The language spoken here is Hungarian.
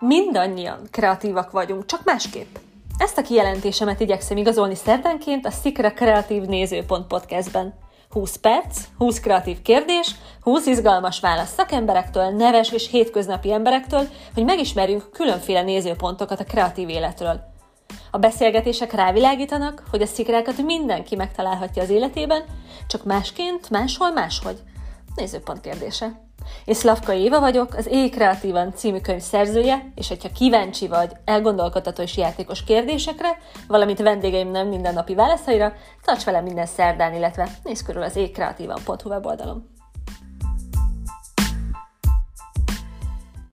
Mindannyian kreatívak vagyunk, csak másképp. Ezt a kijelentésemet igyekszem igazolni szerdánként a Szikra Kreatív Nézőpont podcastben. 20 perc, 20 kreatív kérdés, 20 izgalmas válasz szakemberektől, neves és hétköznapi emberektől, hogy megismerjünk különféle nézőpontokat a kreatív életről. A beszélgetések rávilágítanak, hogy a szikrákat mindenki megtalálhatja az életében, csak másként, máshol, máshogy. Nézőpont kérdése. Én Szlavka Éva vagyok, az Éj Kreatívan című könyv szerzője, és hogyha kíváncsi vagy elgondolkodható és játékos kérdésekre, valamint vendégeim nem mindennapi válaszaira, tarts velem minden szerdán, illetve nézz körül az éjkreatívan.hu weboldalon.